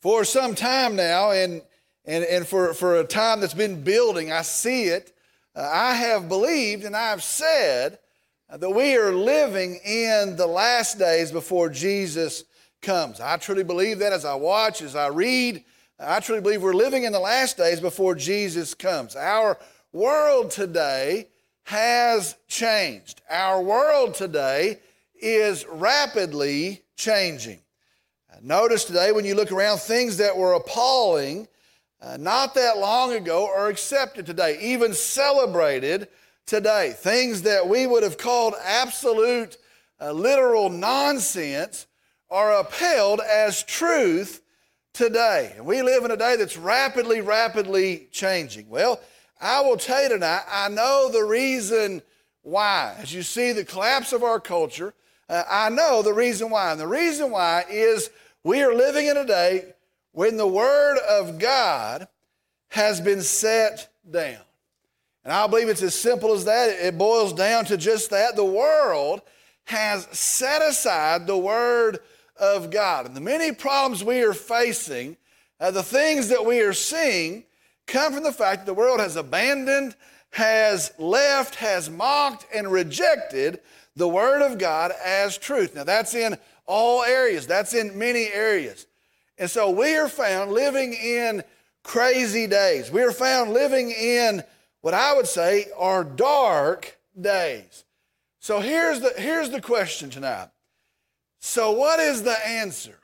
For some time now, and, and, and for, for a time that's been building, I see it. Uh, I have believed and I have said that we are living in the last days before Jesus comes. I truly believe that as I watch, as I read. I truly believe we're living in the last days before Jesus comes. Our world today has changed. Our world today is rapidly changing. Notice today, when you look around, things that were appalling uh, not that long ago are accepted today, even celebrated today. Things that we would have called absolute, uh, literal nonsense are upheld as truth today. And we live in a day that's rapidly, rapidly changing. Well, I will tell you tonight, I know the reason why. As you see the collapse of our culture, uh, I know the reason why. And the reason why is we are living in a day when the Word of God has been set down. And I believe it's as simple as that. It boils down to just that. The world has set aside the Word of God. And the many problems we are facing, uh, the things that we are seeing, come from the fact that the world has abandoned, has left, has mocked, and rejected the Word of God as truth. Now, that's in all areas, that's in many areas. And so we are found living in crazy days. We are found living in what I would say are dark days. So here's the, here's the question tonight. So, what is the answer?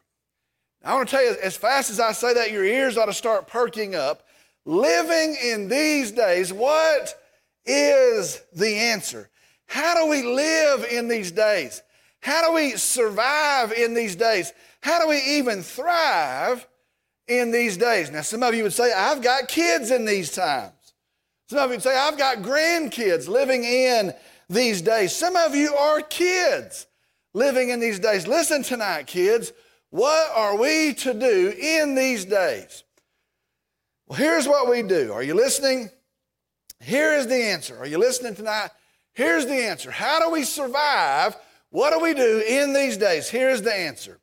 I want to tell you, as fast as I say that, your ears ought to start perking up. Living in these days, what is the answer? How do we live in these days? How do we survive in these days? How do we even thrive in these days? Now, some of you would say, I've got kids in these times. Some of you would say, I've got grandkids living in these days. Some of you are kids living in these days. Listen tonight, kids. What are we to do in these days? Well, here's what we do. Are you listening? Here is the answer. Are you listening tonight? Here's the answer. How do we survive what do we do in these days? Here's the answer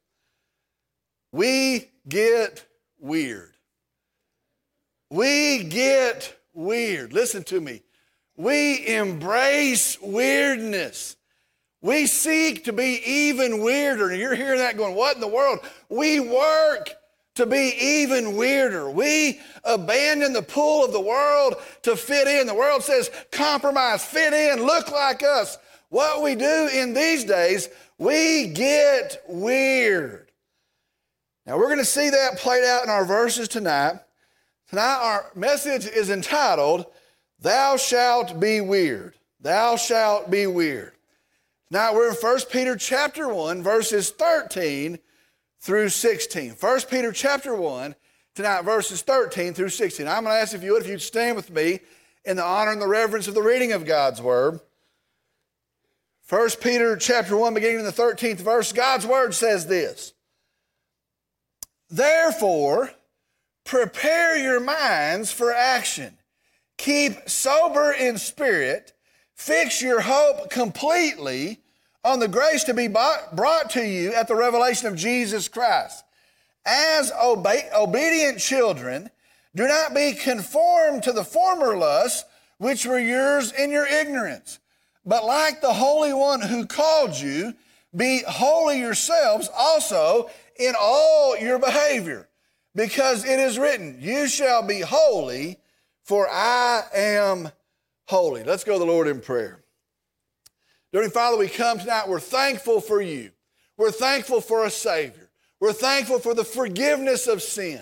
we get weird. We get weird. Listen to me. We embrace weirdness. We seek to be even weirder. And you're hearing that going, what in the world? We work to be even weirder. We abandon the pull of the world to fit in. The world says, compromise, fit in, look like us. What we do in these days, we get weird. Now, we're going to see that played out in our verses tonight. Tonight, our message is entitled, Thou Shalt Be Weird. Thou Shalt Be Weird. Now, we're in 1 Peter chapter 1, verses 13 through 16. 1 Peter chapter 1, tonight, verses 13 through 16. I'm going to ask if you would, if you'd stand with me in the honor and the reverence of the reading of God's Word. 1 Peter chapter 1, beginning in the 13th verse, God's word says this. Therefore, prepare your minds for action. Keep sober in spirit. Fix your hope completely on the grace to be brought to you at the revelation of Jesus Christ. As obe- obedient children, do not be conformed to the former lusts which were yours in your ignorance. But like the Holy One who called you, be holy yourselves also in all your behavior, because it is written, You shall be holy, for I am holy. Let's go to the Lord in prayer. Dear Father, we come tonight, we're thankful for you. We're thankful for a Savior. We're thankful for the forgiveness of sin.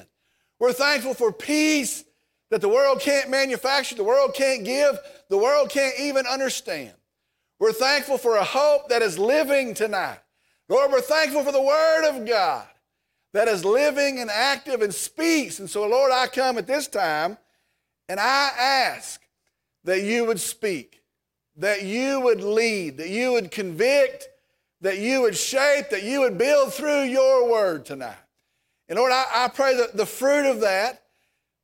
We're thankful for peace that the world can't manufacture, the world can't give, the world can't even understand. We're thankful for a hope that is living tonight. Lord, we're thankful for the Word of God that is living and active and speaks. And so, Lord, I come at this time and I ask that you would speak, that you would lead, that you would convict, that you would shape, that you would build through your Word tonight. And Lord, I, I pray that the fruit of that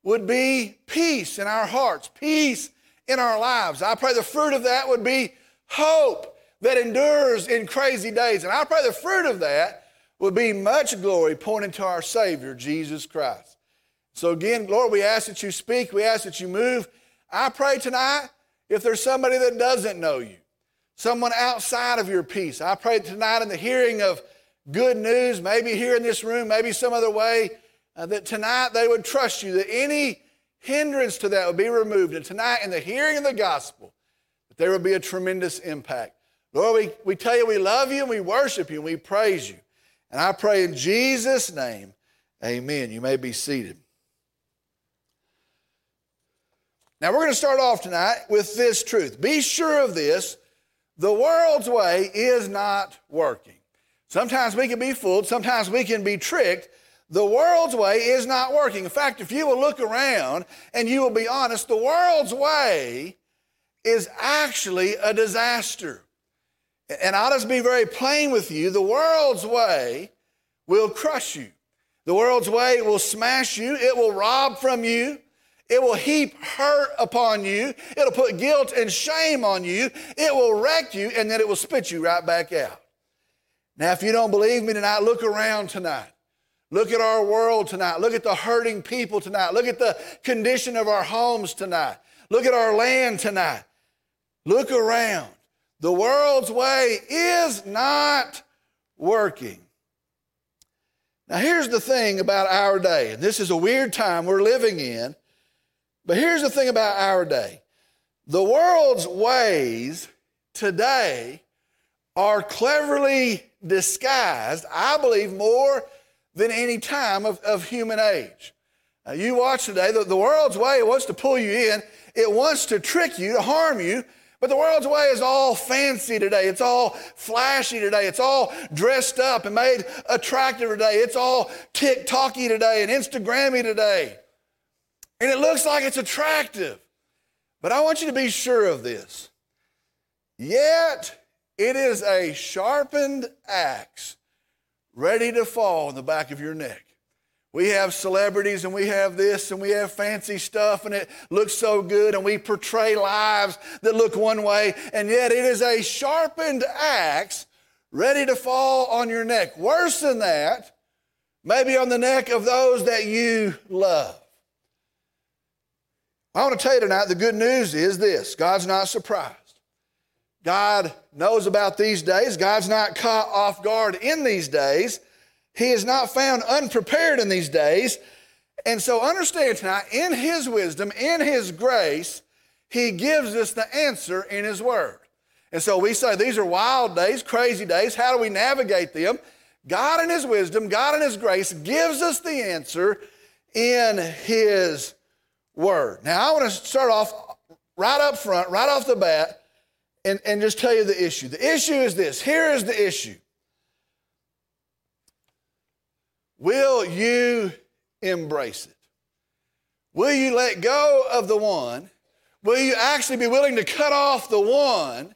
would be peace in our hearts, peace in our lives. I pray the fruit of that would be hope that endures in crazy days. And I pray the fruit of that would be much glory pointing to our Savior, Jesus Christ. So again, Lord, we ask that you speak, we ask that you move. I pray tonight, if there's somebody that doesn't know you, someone outside of your peace, I pray tonight in the hearing of good news, maybe here in this room, maybe some other way, uh, that tonight they would trust you, that any hindrance to that would be removed. And tonight, in the hearing of the gospel, there would be a tremendous impact. Lord, we, we tell you we love you and we worship you and we praise you. And I pray in Jesus' name, amen. You may be seated. Now, we're going to start off tonight with this truth. Be sure of this the world's way is not working. Sometimes we can be fooled, sometimes we can be tricked. The world's way is not working. In fact, if you will look around and you will be honest, the world's way is actually a disaster. And I'll just be very plain with you the world's way will crush you. The world's way will smash you, it will rob from you, it will heap hurt upon you, it'll put guilt and shame on you, it will wreck you, and then it will spit you right back out. Now, if you don't believe me tonight, look around tonight. Look at our world tonight. Look at the hurting people tonight. Look at the condition of our homes tonight. Look at our land tonight. Look around. The world's way is not working. Now, here's the thing about our day, and this is a weird time we're living in, but here's the thing about our day the world's ways today are cleverly disguised, I believe, more than any time of, of human age. Now, you watch today, the, the world's way wants to pull you in, it wants to trick you, to harm you, but the world's way is all fancy today. It's all flashy today. It's all dressed up and made attractive today. It's all TikToky today and Instagrammy today. And it looks like it's attractive. But I want you to be sure of this. Yet it is a sharpened axe ready to fall in the back of your neck. We have celebrities and we have this and we have fancy stuff and it looks so good and we portray lives that look one way and yet it is a sharpened axe ready to fall on your neck. Worse than that, maybe on the neck of those that you love. I want to tell you tonight the good news is this God's not surprised. God knows about these days. God's not caught off guard in these days. He is not found unprepared in these days. And so understand tonight, in His wisdom, in His grace, He gives us the answer in His Word. And so we say these are wild days, crazy days. How do we navigate them? God in His wisdom, God in His grace gives us the answer in His Word. Now, I want to start off right up front, right off the bat and, and just tell you the issue. The issue is this here is the issue. Will you embrace it? Will you let go of the one? Will you actually be willing to cut off the one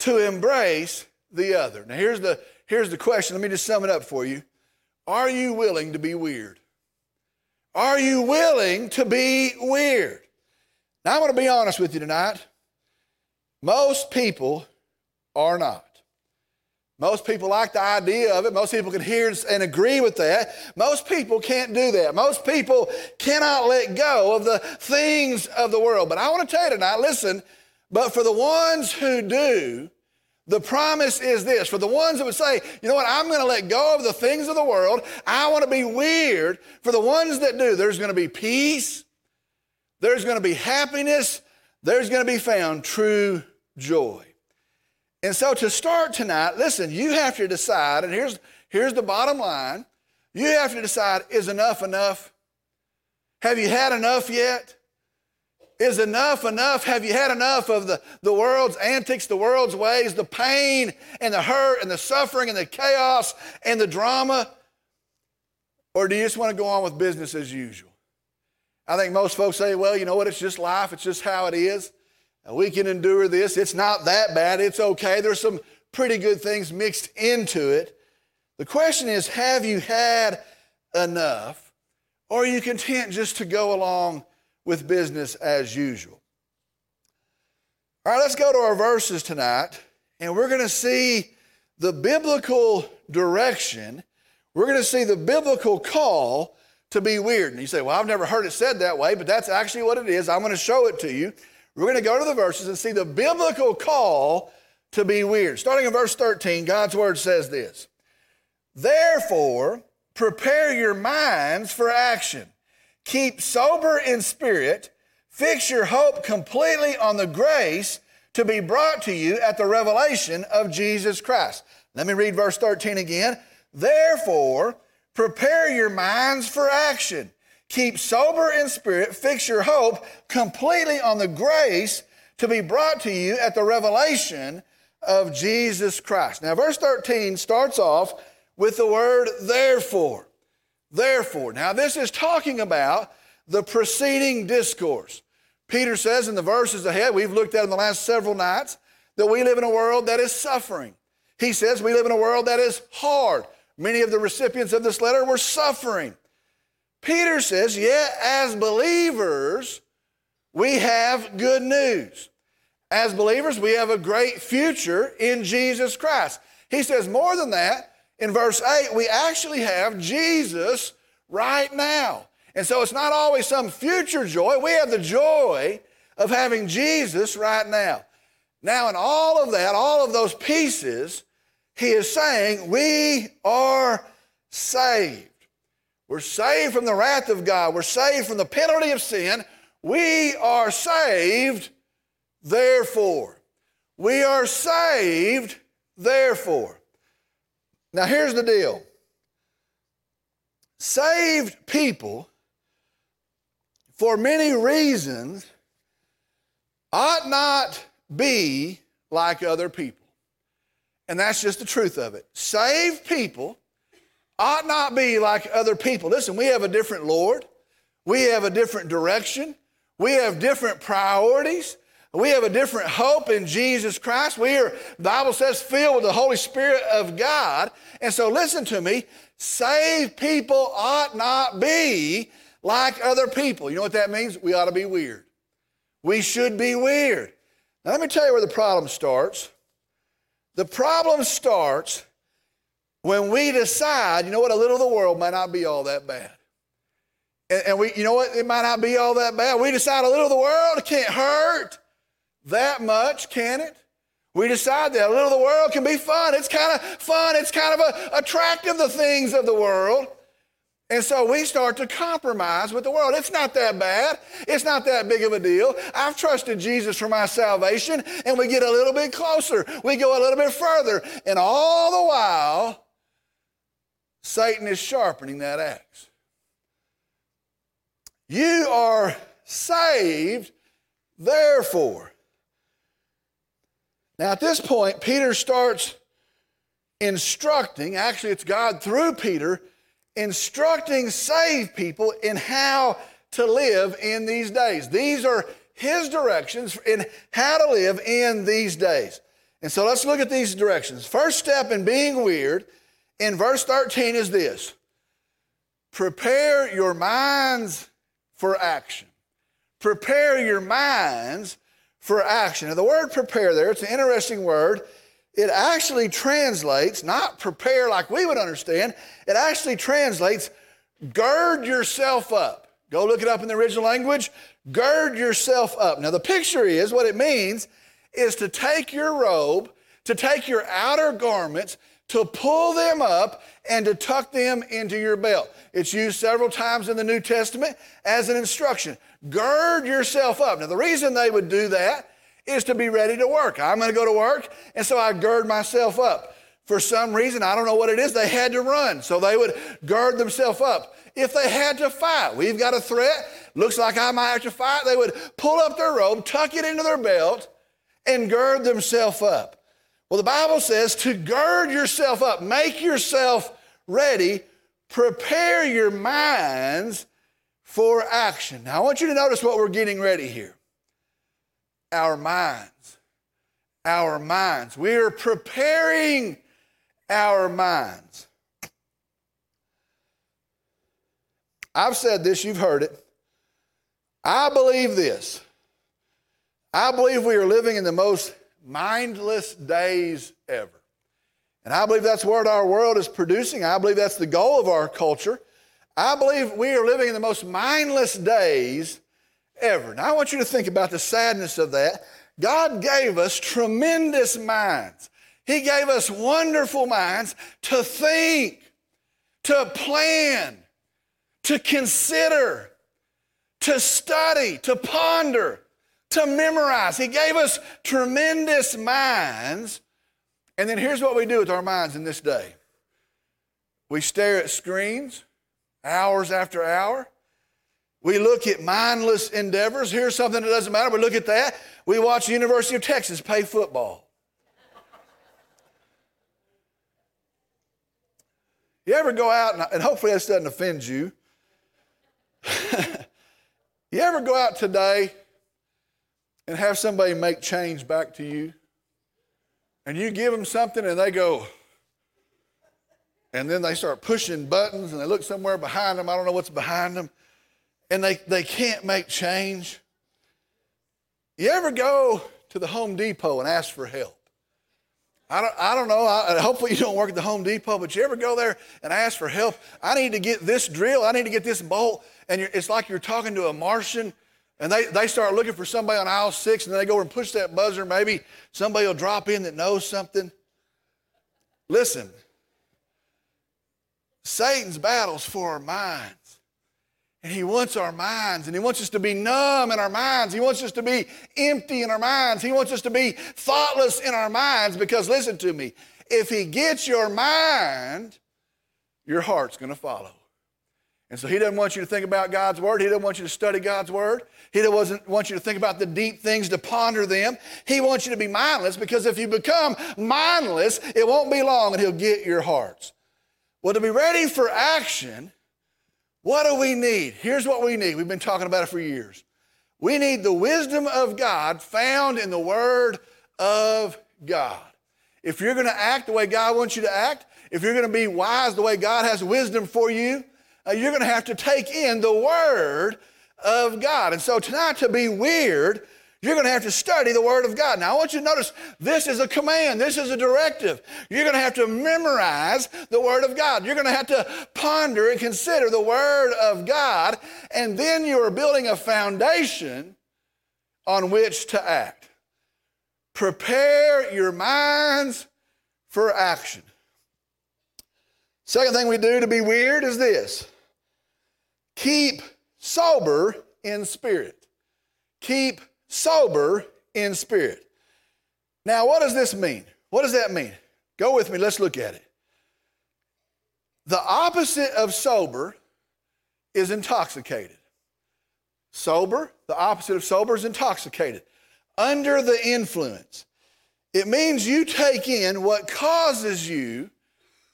to embrace the other? Now, here's the, here's the question. Let me just sum it up for you. Are you willing to be weird? Are you willing to be weird? Now, I want to be honest with you tonight. Most people are not. Most people like the idea of it. Most people can hear and agree with that. Most people can't do that. Most people cannot let go of the things of the world. But I want to tell you tonight listen, but for the ones who do, the promise is this for the ones that would say, you know what, I'm going to let go of the things of the world. I want to be weird. For the ones that do, there's going to be peace, there's going to be happiness, there's going to be found true joy. And so to start tonight, listen, you have to decide, and here's, here's the bottom line you have to decide is enough enough? Have you had enough yet? Is enough enough? Have you had enough of the, the world's antics, the world's ways, the pain and the hurt and the suffering and the chaos and the drama? Or do you just want to go on with business as usual? I think most folks say, well, you know what? It's just life, it's just how it is. We can endure this. It's not that bad. It's okay. There's some pretty good things mixed into it. The question is have you had enough, or are you content just to go along with business as usual? All right, let's go to our verses tonight, and we're going to see the biblical direction we're going to see the biblical call to be weird. And you say, Well, I've never heard it said that way, but that's actually what it is. I'm going to show it to you. We're going to go to the verses and see the biblical call to be weird. Starting in verse 13, God's word says this Therefore, prepare your minds for action. Keep sober in spirit. Fix your hope completely on the grace to be brought to you at the revelation of Jesus Christ. Let me read verse 13 again. Therefore, prepare your minds for action. Keep sober in spirit. Fix your hope completely on the grace to be brought to you at the revelation of Jesus Christ. Now, verse 13 starts off with the word therefore. Therefore. Now, this is talking about the preceding discourse. Peter says in the verses ahead, we've looked at in the last several nights, that we live in a world that is suffering. He says we live in a world that is hard. Many of the recipients of this letter were suffering. Peter says, yeah, as believers, we have good news. As believers, we have a great future in Jesus Christ. He says more than that. In verse 8, we actually have Jesus right now. And so it's not always some future joy. We have the joy of having Jesus right now. Now, in all of that, all of those pieces, he is saying we are saved. We're saved from the wrath of God. We're saved from the penalty of sin. We are saved therefore. We are saved, therefore. Now, here's the deal saved people, for many reasons, ought not be like other people. And that's just the truth of it. Saved people ought not be like other people. Listen, we have a different Lord, we have a different direction, we have different priorities. We have a different hope in Jesus Christ. We are, the Bible says, filled with the Holy Spirit of God. And so listen to me. Saved people ought not be like other people. You know what that means? We ought to be weird. We should be weird. Now, let me tell you where the problem starts. The problem starts when we decide, you know what, a little of the world might not be all that bad. And, and we, you know what, it might not be all that bad. We decide a little of the world can't hurt that much, can it? We decide that a little of the world can be fun. It's kind of fun. It's kind of a, attractive, the things of the world. And so we start to compromise with the world. It's not that bad. It's not that big of a deal. I've trusted Jesus for my salvation, and we get a little bit closer. We go a little bit further. And all the while, Satan is sharpening that axe. You are saved, therefore. Now, at this point, Peter starts instructing, actually, it's God through Peter, instructing saved people in how to live in these days. These are his directions in how to live in these days. And so let's look at these directions. First step in being weird in verse 13 is this prepare your minds for action. Prepare your minds for action. Now, the word prepare there, it's an interesting word. It actually translates, not prepare like we would understand, it actually translates gird yourself up. Go look it up in the original language. Gird yourself up. Now, the picture is what it means is to take your robe, to take your outer garments, to pull them up and to tuck them into your belt. It's used several times in the New Testament as an instruction. Gird yourself up. Now, the reason they would do that is to be ready to work. I'm going to go to work, and so I gird myself up. For some reason, I don't know what it is, they had to run, so they would gird themselves up. If they had to fight, we've got a threat, looks like I might have to fight, they would pull up their robe, tuck it into their belt, and gird themselves up. Well, the Bible says to gird yourself up, make yourself ready, prepare your minds for action. Now, I want you to notice what we're getting ready here our minds. Our minds. We are preparing our minds. I've said this, you've heard it. I believe this. I believe we are living in the most mindless days ever. And I believe that's what our world is producing. I believe that's the goal of our culture. I believe we are living in the most mindless days ever. Now, I want you to think about the sadness of that. God gave us tremendous minds. He gave us wonderful minds to think, to plan, to consider, to study, to ponder, to memorize. He gave us tremendous minds. And then here's what we do with our minds in this day we stare at screens hours after hour. We look at mindless endeavors. Here's something that doesn't matter. We look at that. We watch the University of Texas play football. You ever go out, and, and hopefully this doesn't offend you. you ever go out today and have somebody make change back to you? And you give them something and they go, and then they start pushing buttons and they look somewhere behind them. I don't know what's behind them. And they, they can't make change. You ever go to the Home Depot and ask for help? I don't, I don't know. I, hopefully, you don't work at the Home Depot, but you ever go there and ask for help? I need to get this drill. I need to get this bolt. And it's like you're talking to a Martian, and they, they start looking for somebody on aisle six, and then they go and push that buzzer. Maybe somebody will drop in that knows something. Listen, Satan's battles for our minds. And he wants our minds, and he wants us to be numb in our minds. He wants us to be empty in our minds. He wants us to be thoughtless in our minds because, listen to me, if he gets your mind, your heart's going to follow. And so he doesn't want you to think about God's word. He doesn't want you to study God's word. He doesn't want you to think about the deep things, to ponder them. He wants you to be mindless because if you become mindless, it won't be long and he'll get your hearts. Well, to be ready for action, what do we need? Here's what we need. We've been talking about it for years. We need the wisdom of God found in the Word of God. If you're going to act the way God wants you to act, if you're going to be wise the way God has wisdom for you, uh, you're going to have to take in the Word of God. And so tonight, to be weird you're going to have to study the Word of God. Now, I want you to notice this is a command, this is a directive. You're going to have to memorize the Word of God. You're going to have to ponder and consider the Word of God, and then you are building a foundation on which to act. Prepare your minds for action. Second thing we do to be weird is this keep sober in spirit. Keep sober in spirit. Now, what does this mean? What does that mean? Go with me, let's look at it. The opposite of sober is intoxicated. Sober, the opposite of sober is intoxicated. Under the influence. It means you take in what causes you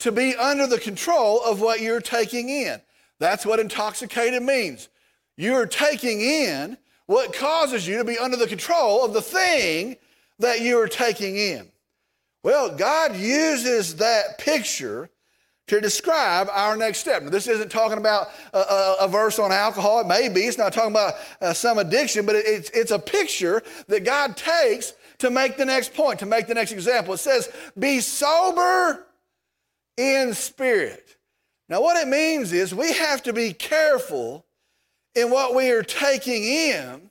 to be under the control of what you're taking in. That's what intoxicated means. You're taking in what causes you to be under the control of the thing that you are taking in. Well, God uses that picture to describe our next step. Now, this isn't talking about a, a, a, verse on alcohol. It may be. It's not talking about uh, some addiction, but it, it's, it's a picture that God takes to make the next point, to make the next example. It says, Be sober in spirit. Now, what it means is we have to be careful in what we are taking in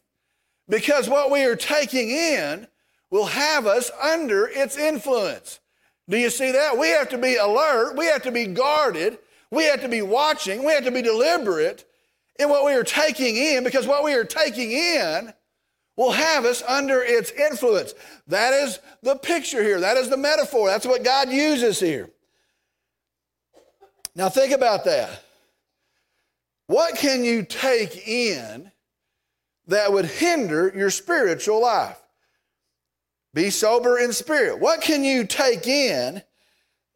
because what we are taking in will have us under its influence. Do you see that? We have to be alert, we have to be guarded, we have to be watching, we have to be deliberate in what we are taking in because what we are taking in will have us under its influence. That is the picture here, that is the metaphor, that's what God uses here. Now, think about that. What can you take in that would hinder your spiritual life? Be sober in spirit. What can you take in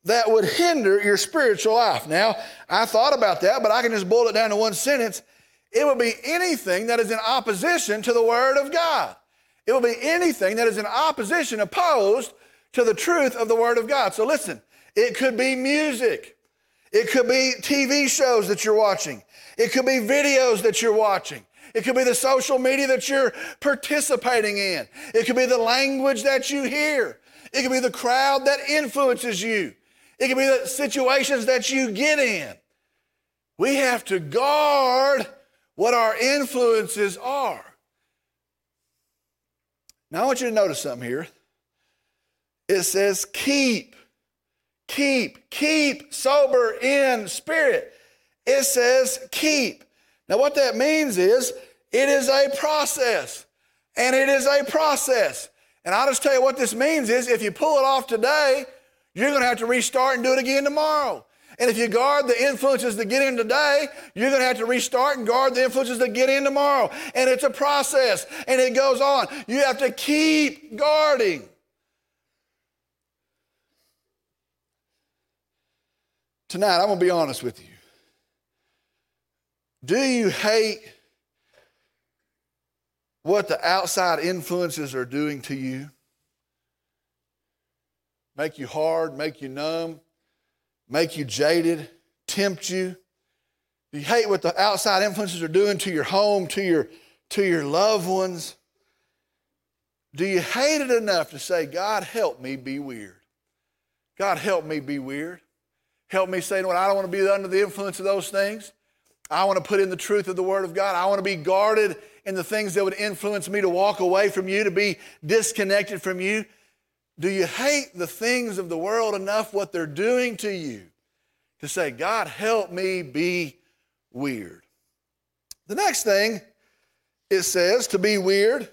that would hinder your spiritual life? Now, I thought about that, but I can just boil it down to one sentence. It would be anything that is in opposition to the Word of God. It will be anything that is in opposition, opposed to the truth of the Word of God. So listen, it could be music. It could be TV shows that you're watching. It could be videos that you're watching. It could be the social media that you're participating in. It could be the language that you hear. It could be the crowd that influences you. It could be the situations that you get in. We have to guard what our influences are. Now, I want you to notice something here. It says, keep, keep, keep sober in spirit. It says, keep. Now, what that means is it is a process, and it is a process. And I'll just tell you what this means is if you pull it off today, you're going to have to restart and do it again tomorrow. And if you guard the influences that get in today, you're going to have to restart and guard the influences that get in tomorrow. And it's a process and it goes on. You have to keep guarding. Tonight, I'm going to be honest with you. Do you hate what the outside influences are doing to you? Make you hard, make you numb, make you jaded, tempt you? Do you hate what the outside influences are doing to your home, to your, to your loved ones? Do you hate it enough to say, God, help me be weird? God, help me be weird. Help me say, what I don't want to be under the influence of those things. I want to put in the truth of the Word of God. I want to be guarded in the things that would influence me to walk away from you, to be disconnected from you. Do you hate the things of the world enough, what they're doing to you, to say, God, help me be weird? The next thing it says to be weird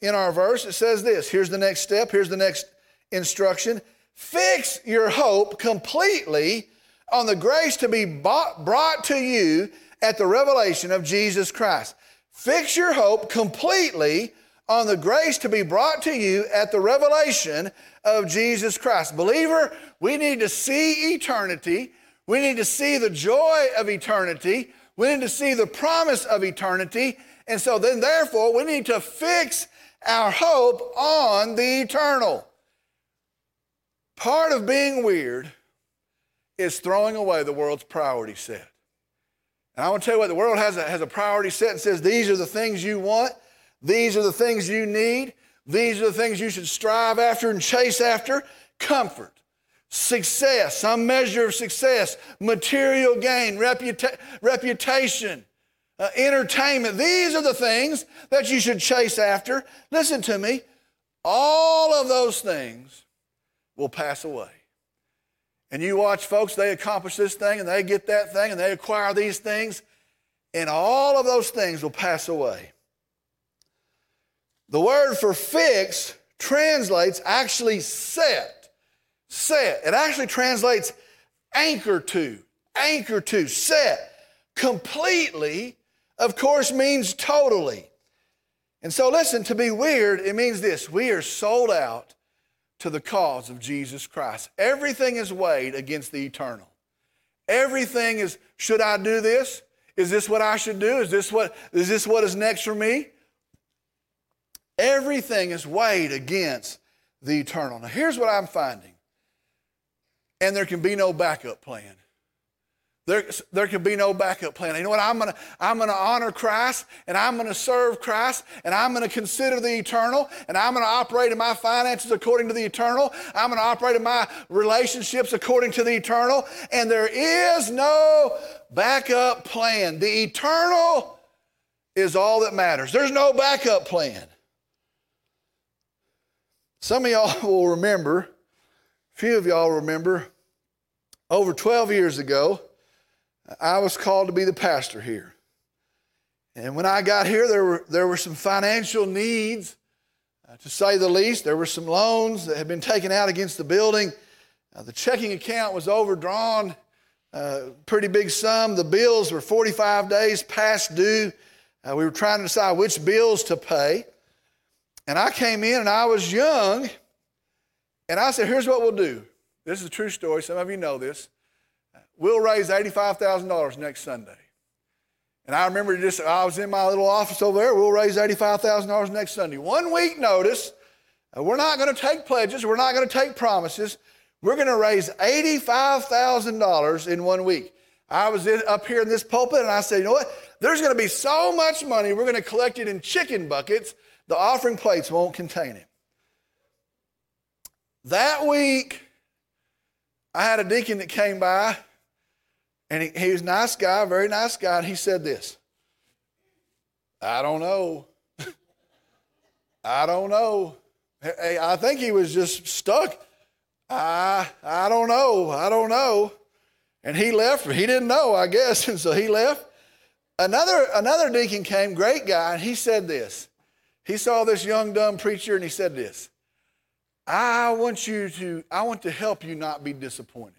in our verse, it says this. Here's the next step, here's the next instruction. Fix your hope completely on the grace to be brought to you at the revelation of Jesus Christ. Fix your hope completely on the grace to be brought to you at the revelation of Jesus Christ. Believer, we need to see eternity. We need to see the joy of eternity. We need to see the promise of eternity. And so then, therefore, we need to fix our hope on the eternal. Part of being weird is throwing away the world's priority set. And I want to tell you what, the world has a, has a priority set and says these are the things you want, these are the things you need, these are the things you should strive after and chase after comfort, success, some measure of success, material gain, reputa- reputation. Uh, entertainment. These are the things that you should chase after. Listen to me. All of those things will pass away. And you watch folks, they accomplish this thing and they get that thing and they acquire these things, and all of those things will pass away. The word for fix translates actually set. Set. It actually translates anchor to, anchor to, set. Completely, of course, means totally. And so, listen, to be weird, it means this we are sold out to the cause of Jesus Christ. Everything is weighed against the eternal. Everything is, should I do this? Is this what I should do? Is this what is this what is next for me? Everything is weighed against the eternal. Now here's what I'm finding. And there can be no backup plan. There, there can be no backup plan. You know what? I'm going to I'm to honor Christ and I'm going to serve Christ and I'm going to consider the eternal and I'm going to operate in my finances according to the eternal. I'm going to operate in my relationships according to the eternal. And there is no backup plan. The eternal is all that matters. There's no backup plan. Some of y'all will remember, few of y'all remember, over 12 years ago, I was called to be the pastor here. And when I got here, there were, there were some financial needs, uh, to say the least. There were some loans that had been taken out against the building. Uh, the checking account was overdrawn, uh, pretty big sum. The bills were 45 days past due. Uh, we were trying to decide which bills to pay. And I came in and I was young, and I said, Here's what we'll do. This is a true story. Some of you know this. We'll raise $85,000 next Sunday. And I remember just, I was in my little office over there. We'll raise $85,000 next Sunday. One week notice, uh, we're not going to take pledges. We're not going to take promises. We're going to raise $85,000 in one week. I was in, up here in this pulpit and I said, you know what? There's going to be so much money, we're going to collect it in chicken buckets. The offering plates won't contain it. That week, I had a deacon that came by, and he, he was a nice guy, very nice guy, and he said this I don't know. I don't know. I think he was just stuck. I, I don't know. I don't know. And he left. He didn't know, I guess, and so he left. Another, another deacon came, great guy, and he said this. He saw this young, dumb preacher, and he said this I want you to, I want to help you not be disappointed.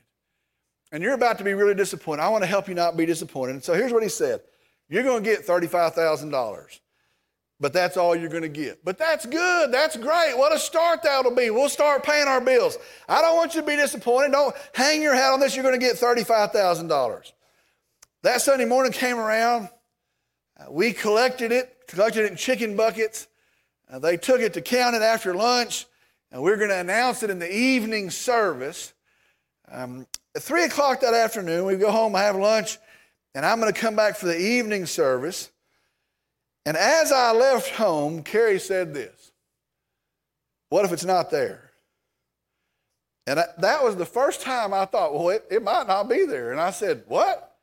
And you're about to be really disappointed. I want to help you not be disappointed. So here's what he said You're going to get $35,000 but that's all you're going to get. But that's good. That's great. What a start that'll be. We'll start paying our bills. I don't want you to be disappointed. Don't hang your hat on this. You're going to get $35,000. That Sunday morning came around. Uh, we collected it, collected it in chicken buckets. Uh, they took it to count it after lunch, and we're going to announce it in the evening service. Um, at 3 o'clock that afternoon, we go home, I have lunch, and I'm going to come back for the evening service. And as I left home, Carrie said this What if it's not there? And I, that was the first time I thought, well, it, it might not be there. And I said, What?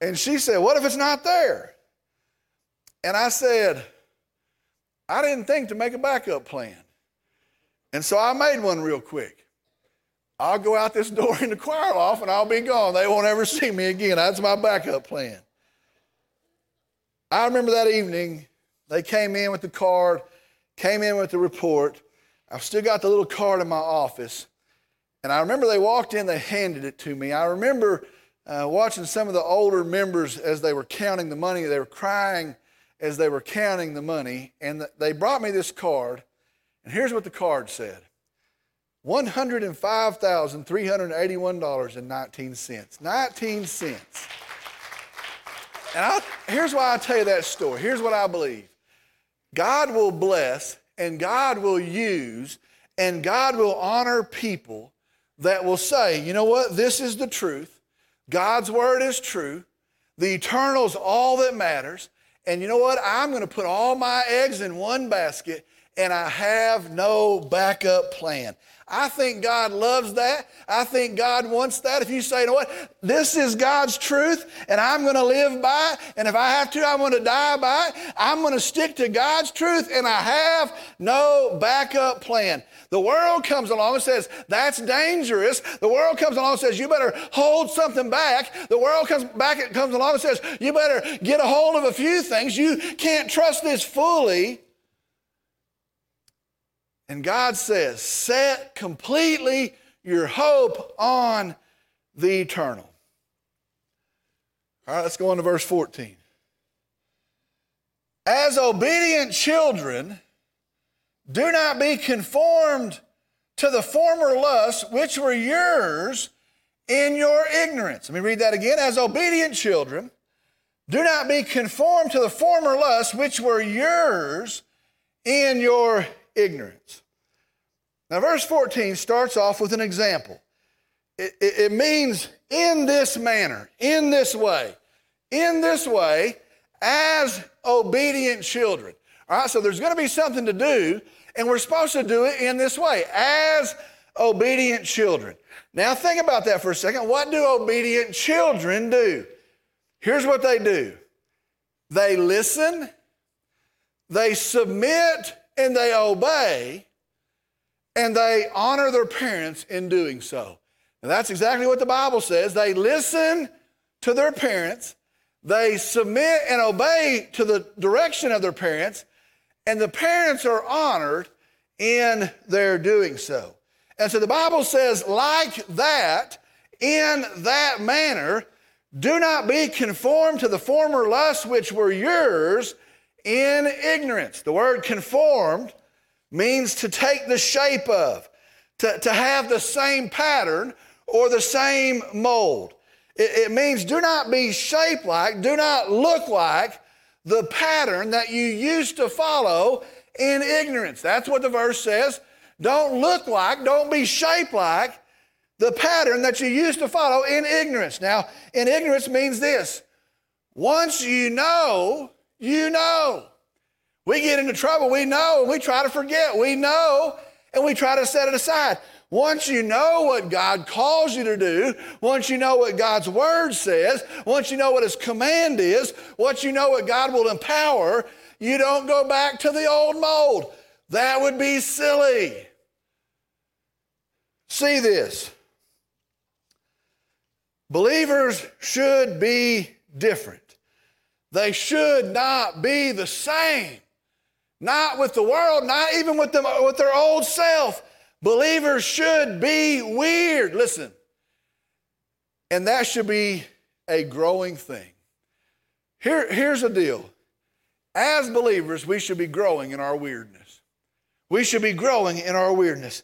And she said, What if it's not there? And I said, I didn't think to make a backup plan. And so I made one real quick. I'll go out this door in the choir loft and I'll be gone. They won't ever see me again. That's my backup plan. I remember that evening, they came in with the card, came in with the report. I've still got the little card in my office. And I remember they walked in, they handed it to me. I remember uh, watching some of the older members as they were counting the money. They were crying as they were counting the money. And they brought me this card. And here's what the card said $105,381.19. 19 cents. And I'll, here's why I tell you that story. Here's what I believe God will bless and God will use and God will honor people that will say, you know what, this is the truth. God's word is true. The eternal is all that matters. And you know what? I'm going to put all my eggs in one basket and I have no backup plan. I think God loves that. I think God wants that. If you say, you know what, this is God's truth and I'm going to live by it, and if I have to, I'm going to die by it, I'm going to stick to God's truth and I have no backup plan. The world comes along and says, that's dangerous. The world comes along and says, you better hold something back. The world comes back, comes along and says, you better get a hold of a few things. You can't trust this fully. And God says, set completely your hope on the eternal. All right, let's go on to verse 14. As obedient children, do not be conformed to the former lusts which were yours in your ignorance. Let me read that again. As obedient children, do not be conformed to the former lusts which were yours in your ignorance. Now, verse 14 starts off with an example. It, it, it, means in this manner, in this way, in this way, as obedient children. All right, so there's going to be something to do, and we're supposed to do it in this way, as obedient children. Now, think about that for a second. What do obedient children do? Here's what they do they listen, they submit, and they obey, and they honor their parents in doing so. And that's exactly what the Bible says. They listen to their parents, they submit and obey to the direction of their parents, and the parents are honored in their doing so. And so the Bible says, like that, in that manner, do not be conformed to the former lusts which were yours in ignorance. The word conformed means to take the shape of, to, to have the same pattern or the same mold. It, it means do not be shaped like, do not look like the pattern that you used to follow in ignorance. That's what the verse says. Don't look like, don't be shaped like the pattern that you used to follow in ignorance. Now, in ignorance means this once you know, you know. We get into trouble, we know, And we try to forget, we know, and we try to set it aside. Once you know what God calls you to do, once you know what God's word says, once you know what his command is, once you know what God will empower, you don't go back to the old mold. That would be silly. See this. Believers should be different. They should not be the same. Not with the world, not even with, them, with their old self. Believers should be weird. Listen. And that should be a growing thing. Here, here's the deal. As believers, we should be growing in our weirdness. We should be growing in our weirdness.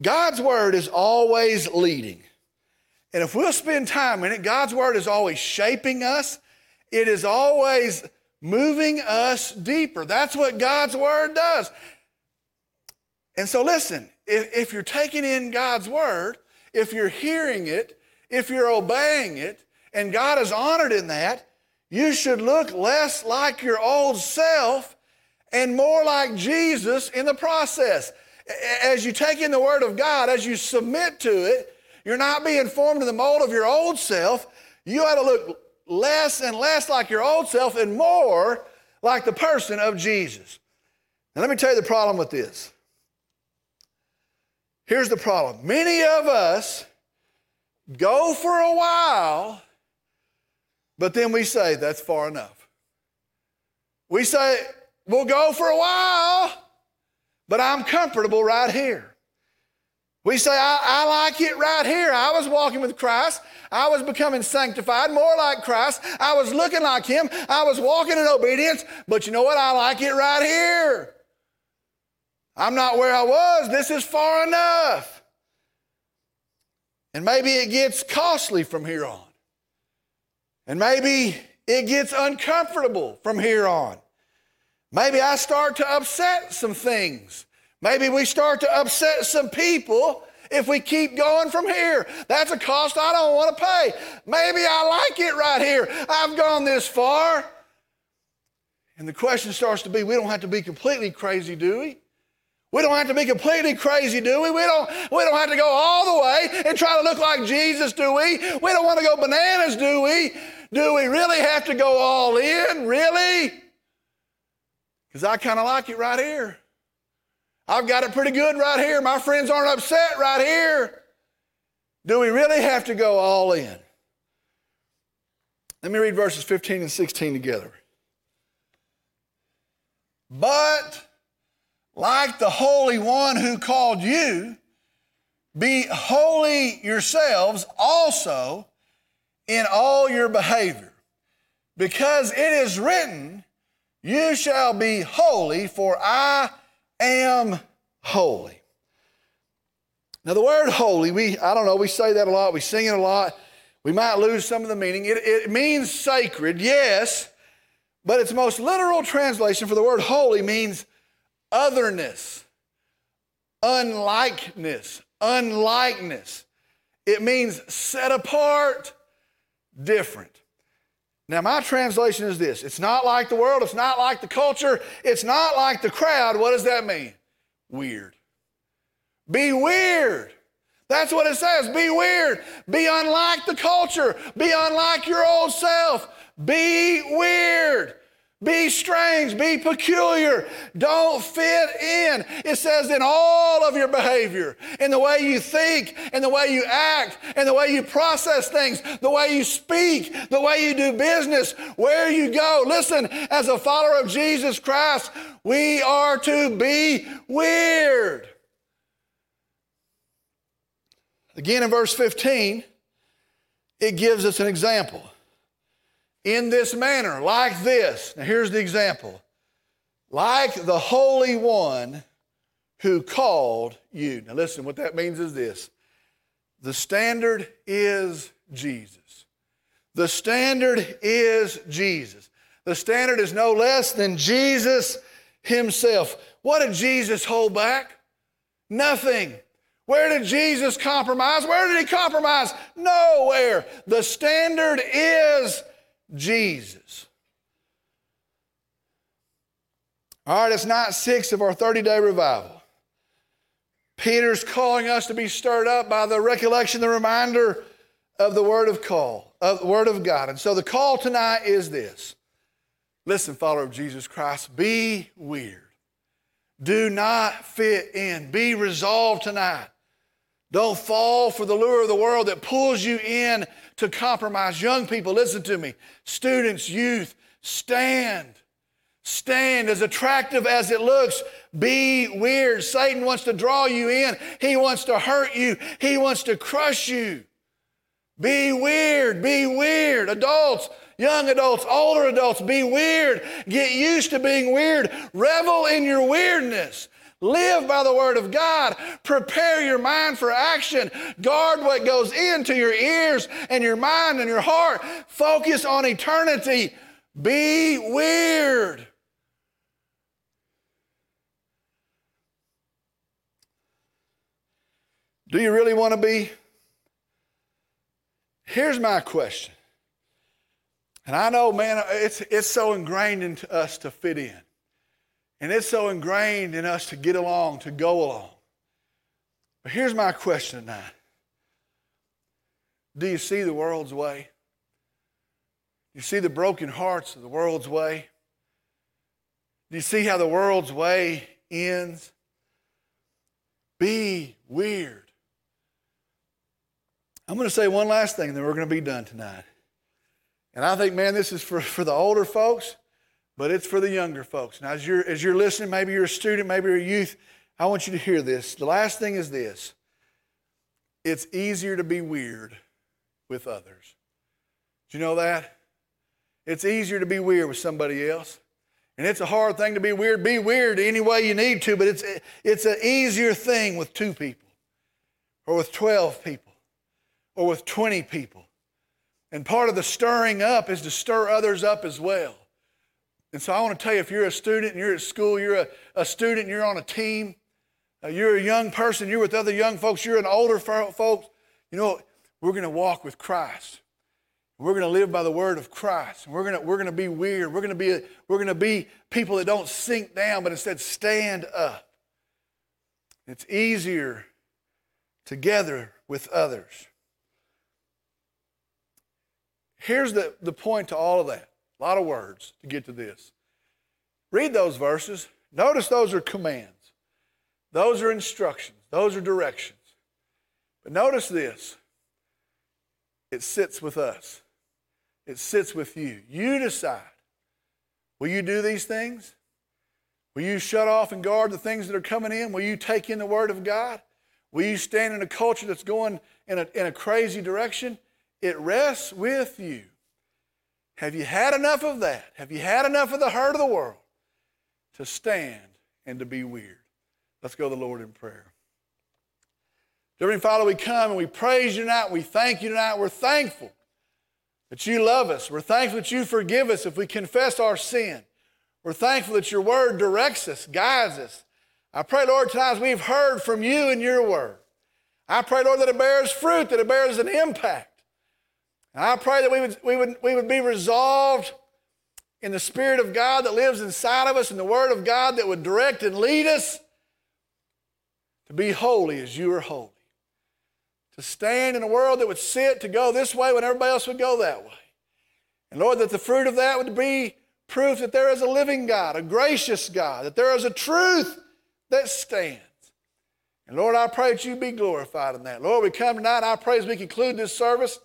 God's word is always leading. And if we'll spend time in it, God's word is always shaping us. It is always moving us deeper. That's what God's word does. And so, listen, if, if you're taking in God's word, if you're hearing it, if you're obeying it, and God is honored in that, you should look less like your old self and more like Jesus in the process. As you take in the Word of God, as you submit to it, you're not being formed in the mold of your old self. You ought to look less and less like your old self and more like the person of Jesus. Now, let me tell you the problem with this. Here's the problem many of us go for a while, but then we say, that's far enough. We say, we'll go for a while, but I'm comfortable right here. We say, I, I, like it right here. I was walking with Christ. I was becoming sanctified, more like Christ. I was looking like Him. I was walking in obedience. But you know what? I like it right here. I'm not where I was. This is far enough. And maybe it gets costly from here on. And maybe it gets uncomfortable from here on. Maybe I start to upset some things Maybe we start to upset some people if we keep going from here. That's a cost I don't want to pay. Maybe I like it right here. I've gone this far. And the question starts to be we don't have to be completely crazy, do we? We don't have to be completely crazy, do we? We don't, we don't have to go all the way and try to look like Jesus, do we? We don't want to go bananas, do we? Do we really have to go all in? Really? Because I kind of like it right here. I've got it pretty good right here. My friends aren't upset right here. Do we really have to go all in? Let me read verses 15 and 16 together. But like the Holy One who called you, be holy yourselves also in all your behavior, because it is written, You shall be holy, for I am holy. Now, the word holy, we, I don't know, we say that a lot, we sing it a lot. We might lose some of the meaning. It, it means sacred, yes, but its most literal translation for the word holy means otherness, unlikeness, unlikeness. It means set apart, different. Now, my translation is this it's not like the world, it's not like the culture, it's not like the crowd. What does that mean? Weird. Be weird. That's what it says. Be weird. Be unlike the culture. Be unlike your old self. Be weird. Be strange, be peculiar, don't fit in. It says in all of your behavior, in the way you think, in the way you act, in the way you process things, the way you speak, the way you do business, where you go. Listen, as a follower of Jesus Christ, we are to be weird. Again, in verse 15, it gives us an example in this manner, like this. Now, here's the example like the Holy One who called you. Now, listen, what that means is this the standard is Jesus. The standard is Jesus. The standard is no less than Jesus himself. What did Jesus hold back? Nothing. Where did Jesus compromise? Where did he compromise? Nowhere. The standard is Jesus. All right, it's night six of our 30 day revival. Peter's calling us to be stirred up by the recollection, the reminder of the word of call, of the word of God. And so the call tonight is this. Listen, follower of Jesus Christ, be weird. Do not fit in. Be resolved tonight. Don't fall for the lure of the world that pulls you in to compromise. Young people, listen to me. Students, youth, stand. Stand as attractive as it looks. Be weird. Satan wants to draw you in. He wants to hurt you. He wants to crush you. Be weird. Be weird. Adults, young adults, older adults, be weird. Get used to being weird. Revel in your weirdness. Live by the word of God. Prepare your mind for action. Guard what goes into your ears and your mind and your heart. Focus on eternity. Be weird. Do you really want to be? Here's my question. And I know, man, it's, it's so ingrained into us to fit in. And it's so ingrained in us to get along, to go along. But here's my question tonight Do you see the world's way? You see the broken hearts of the world's way? Do you see how the world's way ends? Be weird. I'm going to say one last thing, and then we're going to be done tonight. And I think, man, this is for, for the older folks, but it's for the younger folks. Now, as you're, as you're listening, maybe you're a student, maybe you're a youth, I want you to hear this. The last thing is this it's easier to be weird with others. Do you know that? It's easier to be weird with somebody else. And it's a hard thing to be weird. Be weird any way you need to, but it's, it's an easier thing with two people or with 12 people or with 20 people. And part of the stirring up is to stir others up as well. And so I want to tell you if you're a student and you're at school, you're a, a student, and you're on a team, uh, you're a young person, you're with other young folks, you're an older folks, you know, we're going to walk with Christ. We're going to live by the word of Christ. We're going to, we're going to be weird. We're going to be, a, we're going to be people that don't sink down, but instead stand up. It's easier together with others. Here's the, the point to all of that. A lot of words to get to this. Read those verses. Notice those are commands, those are instructions, those are directions. But notice this it sits with us, it sits with you. You decide will you do these things? Will you shut off and guard the things that are coming in? Will you take in the Word of God? Will you stand in a culture that's going in a, in a crazy direction? It rests with you. Have you had enough of that? Have you had enough of the hurt of the world to stand and to be weird? Let's go to the Lord in prayer. Dear Father, we come and we praise you tonight. We thank you tonight. We're thankful that you love us. We're thankful that you forgive us if we confess our sin. We're thankful that your word directs us, guides us. I pray, Lord, tonight as we've heard from you and your word, I pray, Lord, that it bears fruit, that it bears an impact. I pray that we would, we, would, we would be resolved in the Spirit of God that lives inside of us and the Word of God that would direct and lead us to be holy as you are holy. To stand in a world that would sit to go this way when everybody else would go that way. And Lord, that the fruit of that would be proof that there is a living God, a gracious God, that there is a truth that stands. And Lord, I pray that you be glorified in that. Lord, we come tonight, I pray as we conclude this service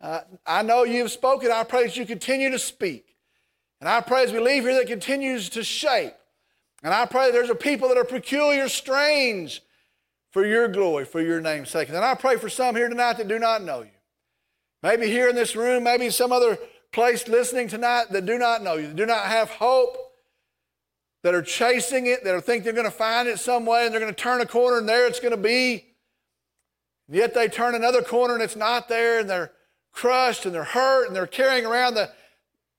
uh, I know you've spoken. I pray that you continue to speak. And I pray as we leave here that continues to shape. And I pray there's a people that are peculiar, strange for your glory, for your name's sake. And I pray for some here tonight that do not know you. Maybe here in this room, maybe some other place listening tonight that do not know you, that do not have hope, that are chasing it, that think they're going to find it some way and they're going to turn a corner and there it's going to be. And yet they turn another corner and it's not there and they're crushed and they're hurt and they're carrying around the,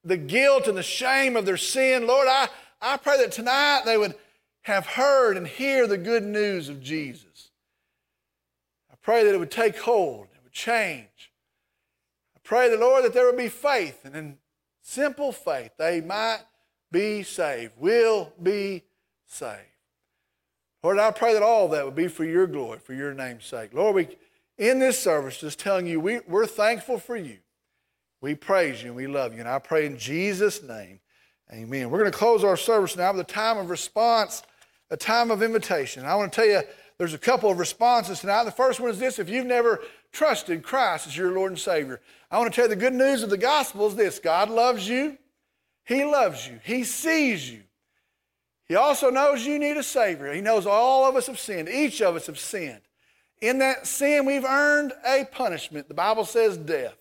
the guilt and the shame of their sin. Lord, I, I pray that tonight they would have heard and hear the good news of Jesus. I pray that it would take hold, it would change. I pray the Lord, that there would be faith, and in simple faith, they might be saved, will be saved. Lord, I pray that all that would be for your glory, for your name's sake. Lord, we in this service just telling you we, we're thankful for you. We praise you and we love you. And I pray in Jesus' name, amen. We're going to close our service now with a time of response, a time of invitation. I want to tell you there's a couple of responses tonight. The first one is this if you've never trusted Christ as your Lord and Savior, I want to tell you the good news of the gospel is this God loves you, He loves you, He sees you. He also knows you need a Savior. He knows all of us have sinned, each of us have sinned. In that sin, we've earned a punishment. The Bible says death.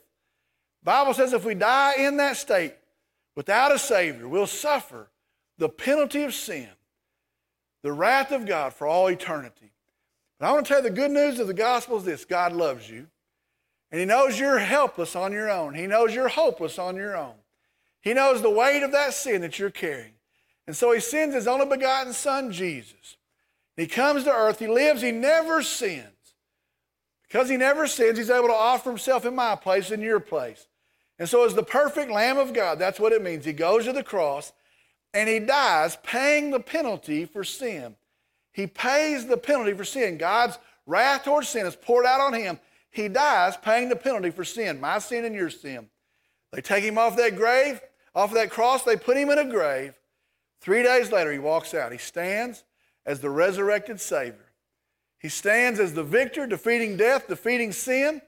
The Bible says if we die in that state without a Savior, we'll suffer the penalty of sin, the wrath of God for all eternity. But I want to tell you the good news of the gospel is this God loves you, and He knows you're helpless on your own. He knows you're hopeless on your own. He knows the weight of that sin that you're carrying. And so He sends His only begotten Son, Jesus. He comes to earth, He lives, He never sins. Because he never sins, he's able to offer himself in my place, in your place. And so, as the perfect Lamb of God, that's what it means. He goes to the cross and he dies, paying the penalty for sin. He pays the penalty for sin. God's wrath towards sin is poured out on him. He dies, paying the penalty for sin, my sin and your sin. They take him off that grave, off of that cross, they put him in a grave. Three days later, he walks out. He stands as the resurrected Savior. He stands as the victor, defeating death, defeating sin.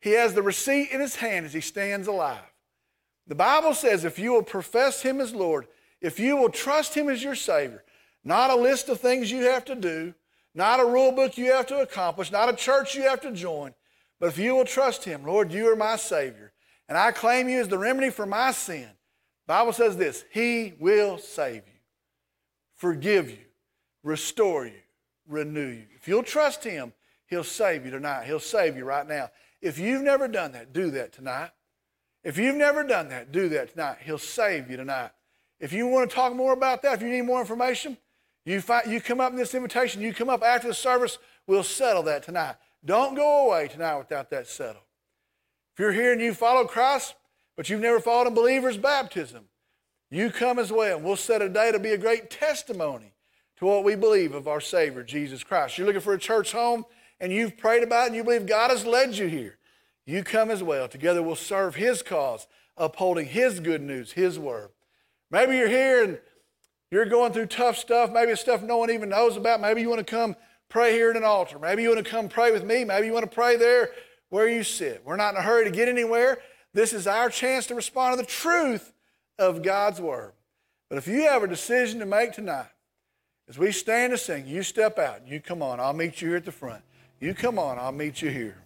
He has the receipt in his hand as he stands alive. The Bible says if you will profess him as Lord, if you will trust him as your Savior, not a list of things you have to do, not a rule book you have to accomplish, not a church you have to join, but if you will trust him, Lord, you are my Savior, and I claim you as the remedy for my sin. The Bible says this He will save you, forgive you, restore you, renew you. If you'll trust Him, He'll save you tonight. He'll save you right now. If you've never done that, do that tonight. If you've never done that, do that tonight. He'll save you tonight. If you want to talk more about that, if you need more information, you, find, you come up in this invitation, you come up after the service, we'll settle that tonight. Don't go away tonight without that settled. If you're here and you follow Christ, but you've never followed a believer's baptism, you come as well. And We'll set a day to be a great testimony to what we believe of our Savior, Jesus Christ. You're looking for a church home and you've prayed about it and you believe God has led you here. You come as well. Together we'll serve His cause, upholding His good news, His word. Maybe you're here and you're going through tough stuff, maybe it's stuff no one even knows about. Maybe you want to come pray here at an altar. Maybe you want to come pray with me. Maybe you want to pray there where you sit. We're not in a hurry to get anywhere. This is our chance to respond to the truth of God's word. But if you have a decision to make tonight, as we stand to sing, you step out. You come on. I'll meet you here at the front. You come on. I'll meet you here.